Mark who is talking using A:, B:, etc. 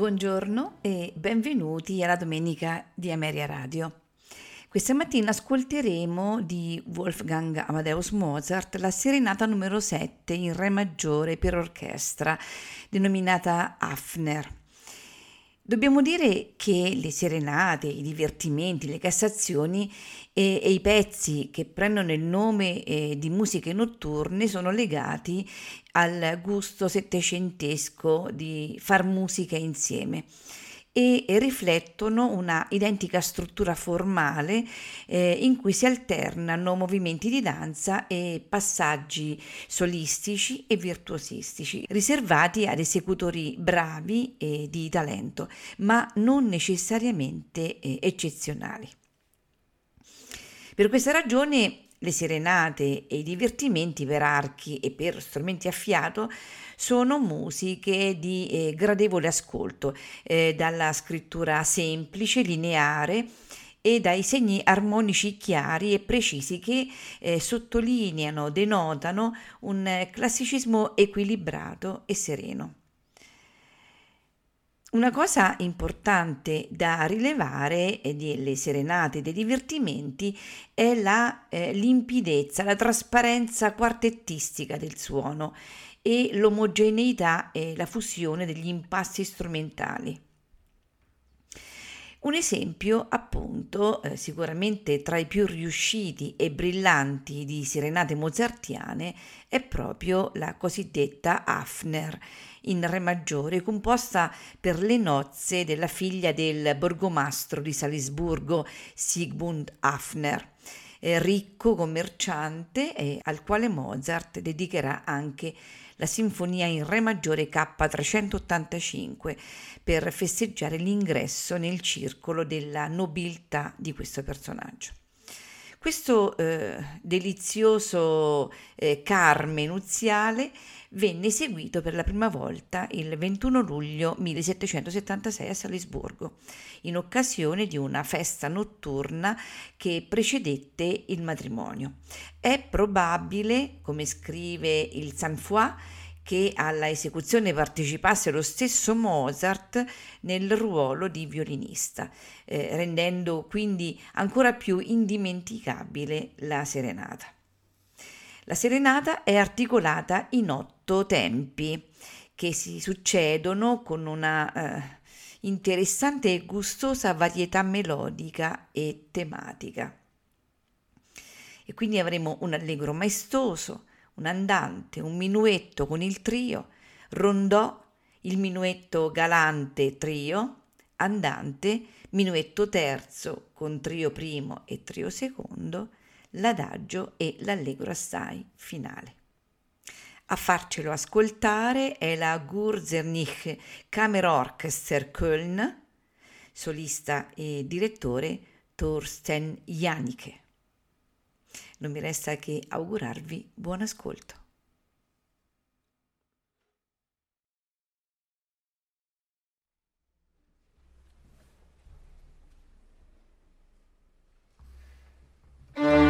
A: Buongiorno e benvenuti alla domenica di Ameria Radio. Questa mattina ascolteremo di Wolfgang Amadeus Mozart la serenata numero 7 in Re maggiore per orchestra, denominata Hafner. Dobbiamo dire che le serenate, i divertimenti, le cassazioni e, e i pezzi che prendono il nome eh, di musiche notturne sono legati al gusto settecentesco di far musica insieme e riflettono una identica struttura formale eh, in cui si alternano movimenti di danza e passaggi solistici e virtuosistici, riservati ad esecutori bravi e di talento, ma non necessariamente eh, eccezionali. Per questa ragione le serenate e i divertimenti per archi e per strumenti a fiato sono musiche di eh, gradevole ascolto, eh, dalla scrittura semplice, lineare e dai segni armonici chiari e precisi che eh, sottolineano, denotano un classicismo equilibrato e sereno. Una cosa importante da rilevare delle serenate dei divertimenti è la eh, limpidezza, la trasparenza quartettistica del suono e l'omogeneità e la fusione degli impassi strumentali. Un esempio, appunto, eh, sicuramente tra i più riusciti e brillanti di serenate mozartiane è proprio la cosiddetta Hafner in Re maggiore, composta per le nozze della figlia del borgomastro di Salisburgo, Sigmund Hafner, eh, ricco commerciante eh, al quale Mozart dedicherà anche la sinfonia in Re maggiore K385 per festeggiare l'ingresso nel circolo della nobiltà di questo personaggio. Questo eh, delizioso eh, carme nuziale venne eseguito per la prima volta il 21 luglio 1776 a Salisburgo, in occasione di una festa notturna che precedette il matrimonio. È probabile, come scrive il Sanfoy, che alla esecuzione partecipasse lo stesso Mozart nel ruolo di violinista, eh, rendendo quindi ancora più indimenticabile la serenata. La serenata è articolata in otto tempi che si succedono con una eh, interessante e gustosa varietà melodica e tematica. E quindi avremo un allegro maestoso, un andante, un minuetto con il trio, rondò, il minuetto galante trio, andante, minuetto terzo con trio primo e trio secondo, l'adagio e l'allegro assai finale. A farcelo ascoltare è la Gurzernich Kammerorchester Köln, solista e direttore Thorsten Janicke. Non mi resta che augurarvi buon ascolto. thank